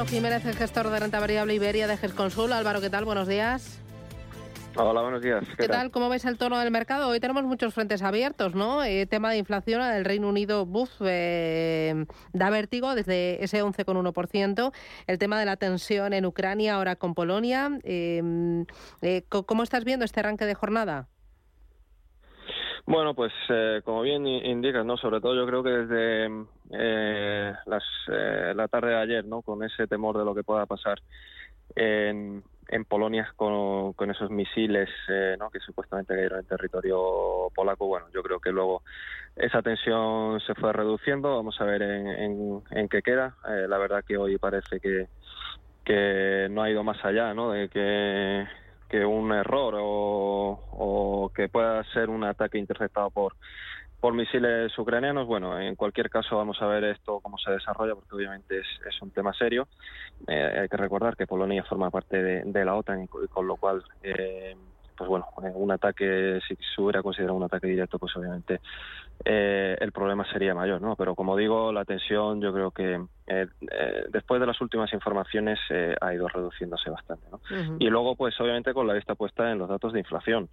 Álvaro Jiménez, el gestor de renta variable Iberia de GESConsul. Álvaro, ¿qué tal? Buenos días. Hola, buenos días. ¿Qué, tal? ¿Cómo ves el tono del mercado? Hoy tenemos muchos frentes abiertos, ¿no? Eh, tema de inflación del Reino Unido, buf, eh, da vértigo desde ese 11,1%. El tema de la tensión en Ucrania, ahora con Polonia. Eh, ¿Cómo estás viendo este arranque de jornada? Bueno, pues como bien indicas, ¿no? Sobre todo yo creo que desde las, la tarde de ayer, ¿no? Con ese temor de lo que pueda pasar en, en Polonia con, esos misiles eh, ¿no? que supuestamente cayeron en territorio polaco. Bueno, yo creo que luego esa tensión se fue reduciendo. Vamos a ver en, en, qué queda. Eh, la verdad que hoy parece que, que no ha ido más allá ¿no? de que, que un error o, que pueda ser un ataque interceptado por por misiles ucranianos. Bueno, en cualquier caso vamos a ver esto cómo se desarrolla porque obviamente es, un tema serio. Eh, hay que recordar que Polonia forma parte de, de la OTAN y con lo cual, eh, pues bueno, eh, un ataque, si se hubiera considerado un ataque directo, pues obviamente eh, el problema sería mayor, ¿no? Pero como digo, la tensión yo creo que eh, eh, después de las últimas informaciones ha ido reduciéndose bastante, ¿no? Y luego, pues obviamente con la vista puesta en los datos de inflación.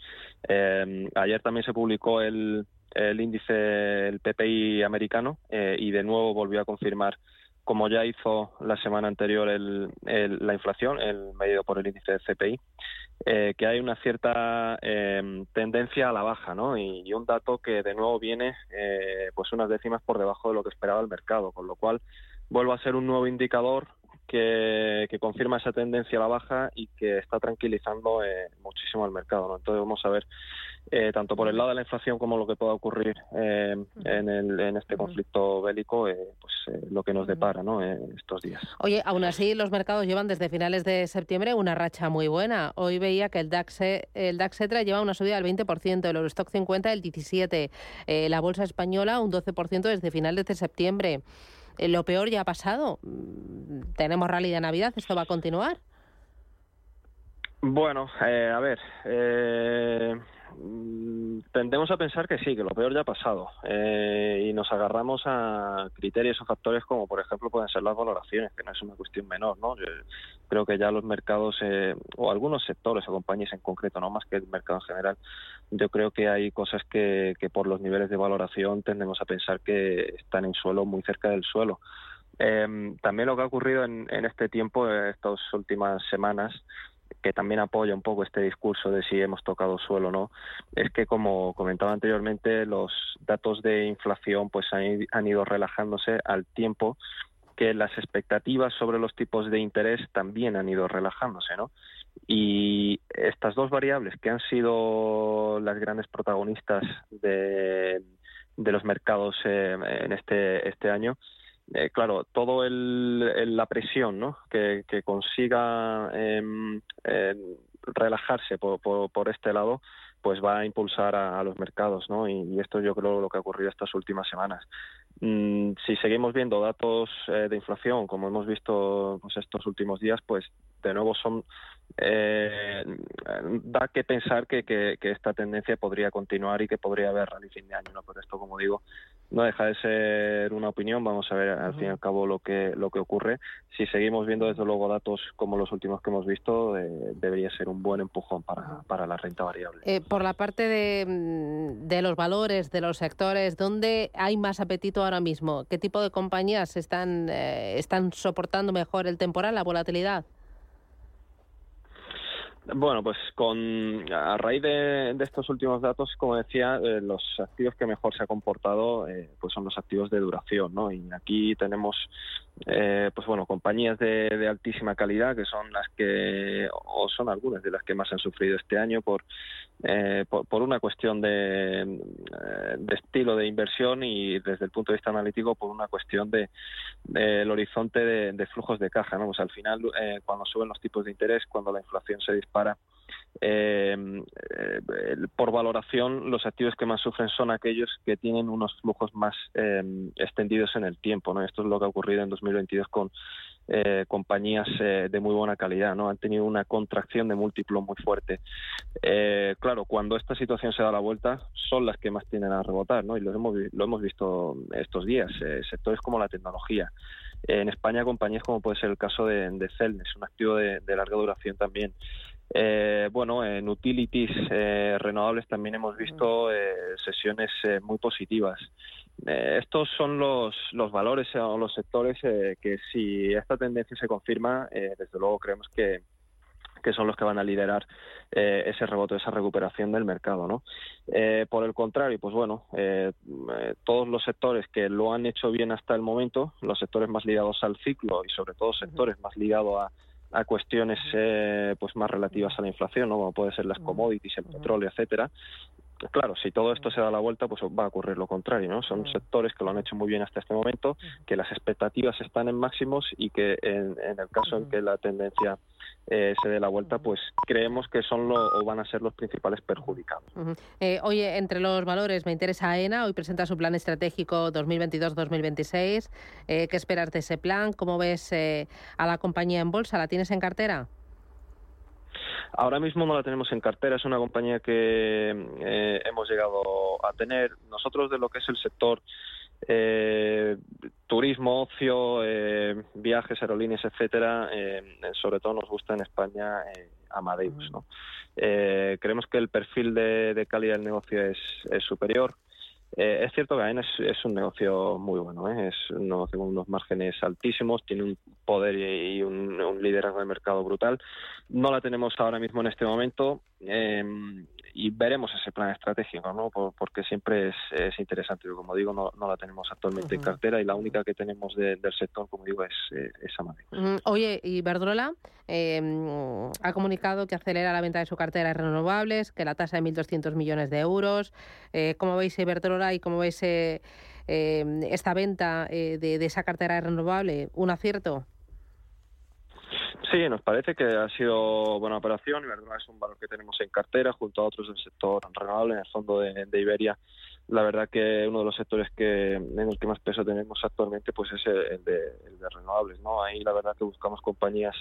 ayer también se publicó el, el índice, el PPI americano, y de nuevo volvió a confirmar como ya hizo la semana anterior el, la inflación, el medido por el índice de CPI, eh, que hay una cierta eh, tendencia a la baja, ¿no? Y, un dato que de nuevo viene, eh, pues unas décimas por debajo de lo que esperaba el mercado, con lo cual vuelve a ser un nuevo indicador que, que, confirma esa tendencia a la baja y que está tranquilizando eh, muchísimo al mercado. ¿no? Entonces vamos a ver eh, tanto por el lado de la inflación como lo que pueda ocurrir eh, en, el, en este conflicto bélico, eh, pues eh, lo que nos depara ¿no? estos días. Oye, aún así los mercados llevan desde finales de septiembre una racha muy buena. Hoy veía que el DAX, el DAX Etra lleva una subida del 20%, el Eurostock 50 del 17%, la bolsa española un 12% desde finales de septiembre. Eh, lo peor ya ha pasado. Mm, tenemos rally de Navidad, ¿esto va a continuar? Bueno, eh, a ver, eh, tendemos a pensar que sí, que lo peor ya ha pasado eh, y nos agarramos a criterios o factores como por ejemplo pueden ser las valoraciones, que no es una cuestión menor, ¿no? Creo que ya los mercados eh, o algunos sectores o compañías en concreto, no más que el mercado en general, yo creo que hay cosas que, por los niveles de valoración tendemos a pensar que están en suelo muy cerca del suelo. Eh, también lo que ha ocurrido en, este tiempo, en estas últimas semanas, que también apoya un poco este discurso de si hemos tocado suelo o no, es que como comentaba anteriormente, los datos de inflación pues han, ido relajándose al tiempo que las expectativas sobre los tipos de interés también han ido relajándose, ¿no? Y estas dos variables que han sido las grandes protagonistas de, de los mercados eh, en este, este año, eh, claro, todo el, la presión ¿no? que, consiga eh, relajarse por, por, este lado, pues va a impulsar a, a los mercados, ¿no? Y, y, esto yo creo lo que ha ocurrido estas últimas semanas. Mm, si seguimos viendo datos eh, de inflación, como hemos visto pues, estos últimos días, pues de nuevo son eh, da que pensar que, esta tendencia podría continuar y que podría haber rally fin de año, ¿no? Pero esto, como digo, no deja de ser una opinión. Vamos a ver al fin y al cabo lo que lo que ocurre. Si seguimos viendo desde luego datos como los últimos que hemos visto, debería ser un buen empujón para, para la renta variable. Eh, por la parte de, mm, de, los valores, de los sectores, ¿dónde hay más apetito ahora mismo? ¿Qué tipo de compañías están eh, están soportando mejor el temporal, la volatilidad? Bueno, pues con a raíz de, estos últimos datos, como decía, eh, los activos que mejor se ha comportado, eh, pues son los activos de duración, ¿no? Y aquí tenemos, eh, pues bueno, compañías de, altísima calidad que son las que, o son algunas de las que más han sufrido este año por, por, una cuestión de, estilo de inversión y desde el punto de vista analítico por una cuestión de del horizonte de, de, flujos de caja, ¿no? Pues al final, cuando suben los tipos de interés, cuando la inflación se dispara para eh, eh, por valoración, los activos que más sufren son aquellos que tienen unos flujos más eh, extendidos en el tiempo. ¿no? Esto es lo que ha ocurrido en 2022 con compañías de muy buena calidad. ¿no? Han tenido una contracción de múltiplo muy fuerte. claro, cuando esta situación se da la vuelta, son las que más tienden a rebotar. ¿no? Y lo hemos, lo hemos visto estos días. sectores como la tecnología. En España, compañías como puede ser el caso de, de Celnes, un activo de larga duración también. Eh, bueno, en utilities eh, renovables también hemos visto eh, sesiones muy positivas. estos son los, los valores o los sectores que si esta tendencia se confirma, desde luego creemos que, que son los que van a liderar ese rebote, esa recuperación del mercado. ¿no? por el contrario, pues bueno, todos los sectores que lo han hecho bien hasta el momento, los sectores más ligados al ciclo y sobre todo sectores más ligados a a cuestiones eh, pues más relativas a la inflación, ¿no? como puede ser las commodities, el petróleo, etcétera. Claro, si todo esto se da la vuelta, pues va a ocurrir lo contrario, ¿no? Son sectores que lo han hecho muy bien hasta este momento, que las expectativas están en máximos y que en, el caso en que la tendencia eh, se dé la vuelta, pues creemos que son lo, o van a ser los principales perjudicados. Eh, oye, entre los valores me interesa AENA, hoy presenta su plan estratégico 2022-2026. Eh, ¿Qué esperas de ese plan? ¿Cómo ves a la compañía en bolsa? ¿La tienes en cartera? Ahora mismo no la tenemos en cartera, es una compañía que hemos llegado a tener. Nosotros de lo que es el sector eh, turismo, ocio, eh, viajes, aerolíneas, etcétera, sobre todo nos gusta en España Amadeus. ¿no? creemos que el perfil de, calidad del negocio es, superior. es cierto que AENA es, un negocio muy bueno, es un negocio con unos márgenes altísimos, tiene un poder y, un, un, liderazgo de mercado brutal. No la tenemos ahora mismo en este momento. Eh, y veremos ese plan estratégico, ¿no? porque siempre es, interesante. Como digo, no, la tenemos actualmente en cartera y la única que tenemos del sector, como digo, es, eh, esa Oye, y Verdrola em, ha comunicado que acelera la venta de su cartera de renovables, que la tasa de 1.200 millones de euros. Eh, ¿Cómo veis Iberdrola y cómo veis em, esta venta de, de esa cartera de renovable? ¿Un acierto? Sí, nos parece que ha sido buena operación y verdad es un valor que tenemos en cartera junto a otros del sector renovable en el fondo de, Iberia. La verdad que uno de los sectores que en el que más peso tenemos actualmente pues es el de, renovables, ¿no? Ahí la verdad que buscamos compañías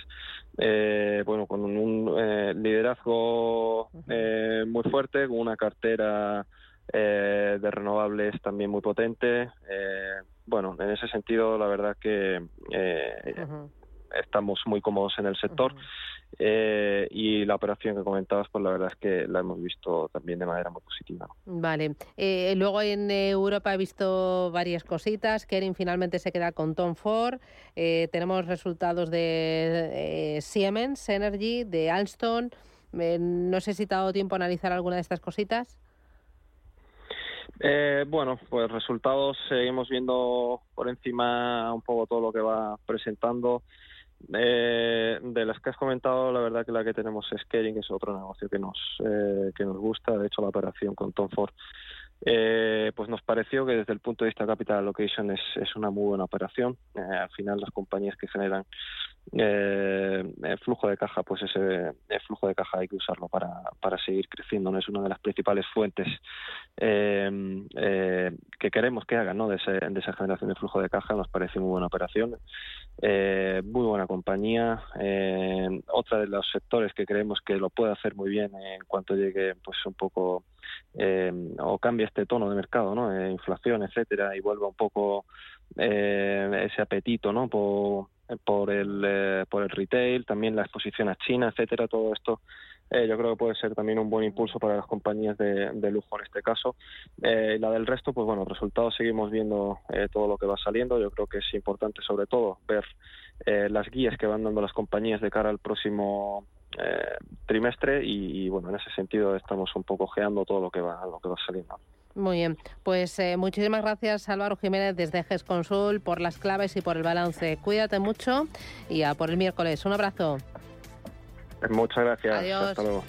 eh, bueno con un, eh, liderazgo eh, muy fuerte, con una cartera de renovables también muy potente. bueno, en ese sentido la verdad que estamos muy cómodos en el sector. Eh, y la operación que comentabas, pues la verdad es que la hemos visto también de manera muy positiva. Vale. Eh, luego en Europa he visto varias cositas. Kering finalmente se queda con Tom Ford. Eh, tenemos resultados de Siemens Energy, de Alstom. no sé si te ha dado tiempo a analizar alguna de estas cositas. bueno, pues resultados seguimos viendo por encima un poco todo lo que va presentando. Eh, de las que has comentado, la verdad que la que tenemos es Kering, que es otro negocio que nos, eh, que nos gusta. De hecho, la operación con Tom Ford eh, pues nos pareció que desde el punto de vista capital allocation es, es una muy buena operación. Eh, al final las compañías que generan eh, flujo de caja, pues ese flujo de caja hay que usarlo para, para seguir creciendo. ¿no? Es una de las principales fuentes que queremos que hagan ¿no? de, de, esa generación de flujo de caja. Nos parece muy buena operación. muy buena compañía. otra de los sectores que creemos que lo puede hacer muy bien en cuanto llegue pues un poco eh, o cambia este tono de mercado, ¿no? Eh, inflación, etcétera, y vuelva un poco eh, ese apetito, ¿no? Por, por el por el retail, también la exposición a China, etcétera, todo esto eh, yo creo que puede ser también un buen impulso para las compañías de, de lujo en este caso. Eh, la del resto, pues bueno, resultados seguimos viendo eh, todo lo que va saliendo. Yo creo que es importante sobre todo ver eh, las guías que van dando las compañías de cara al próximo eh, trimestre y, bueno, en ese sentido estamos un poco geando todo lo que va, lo que va saliendo. Muy bien, pues eh, muchísimas gracias Álvaro Jiménez desde GES Consul por las claves y por el balance. Cuídate mucho y a por el miércoles. Un abrazo. Muchas gracias. Adiós. Hasta luego.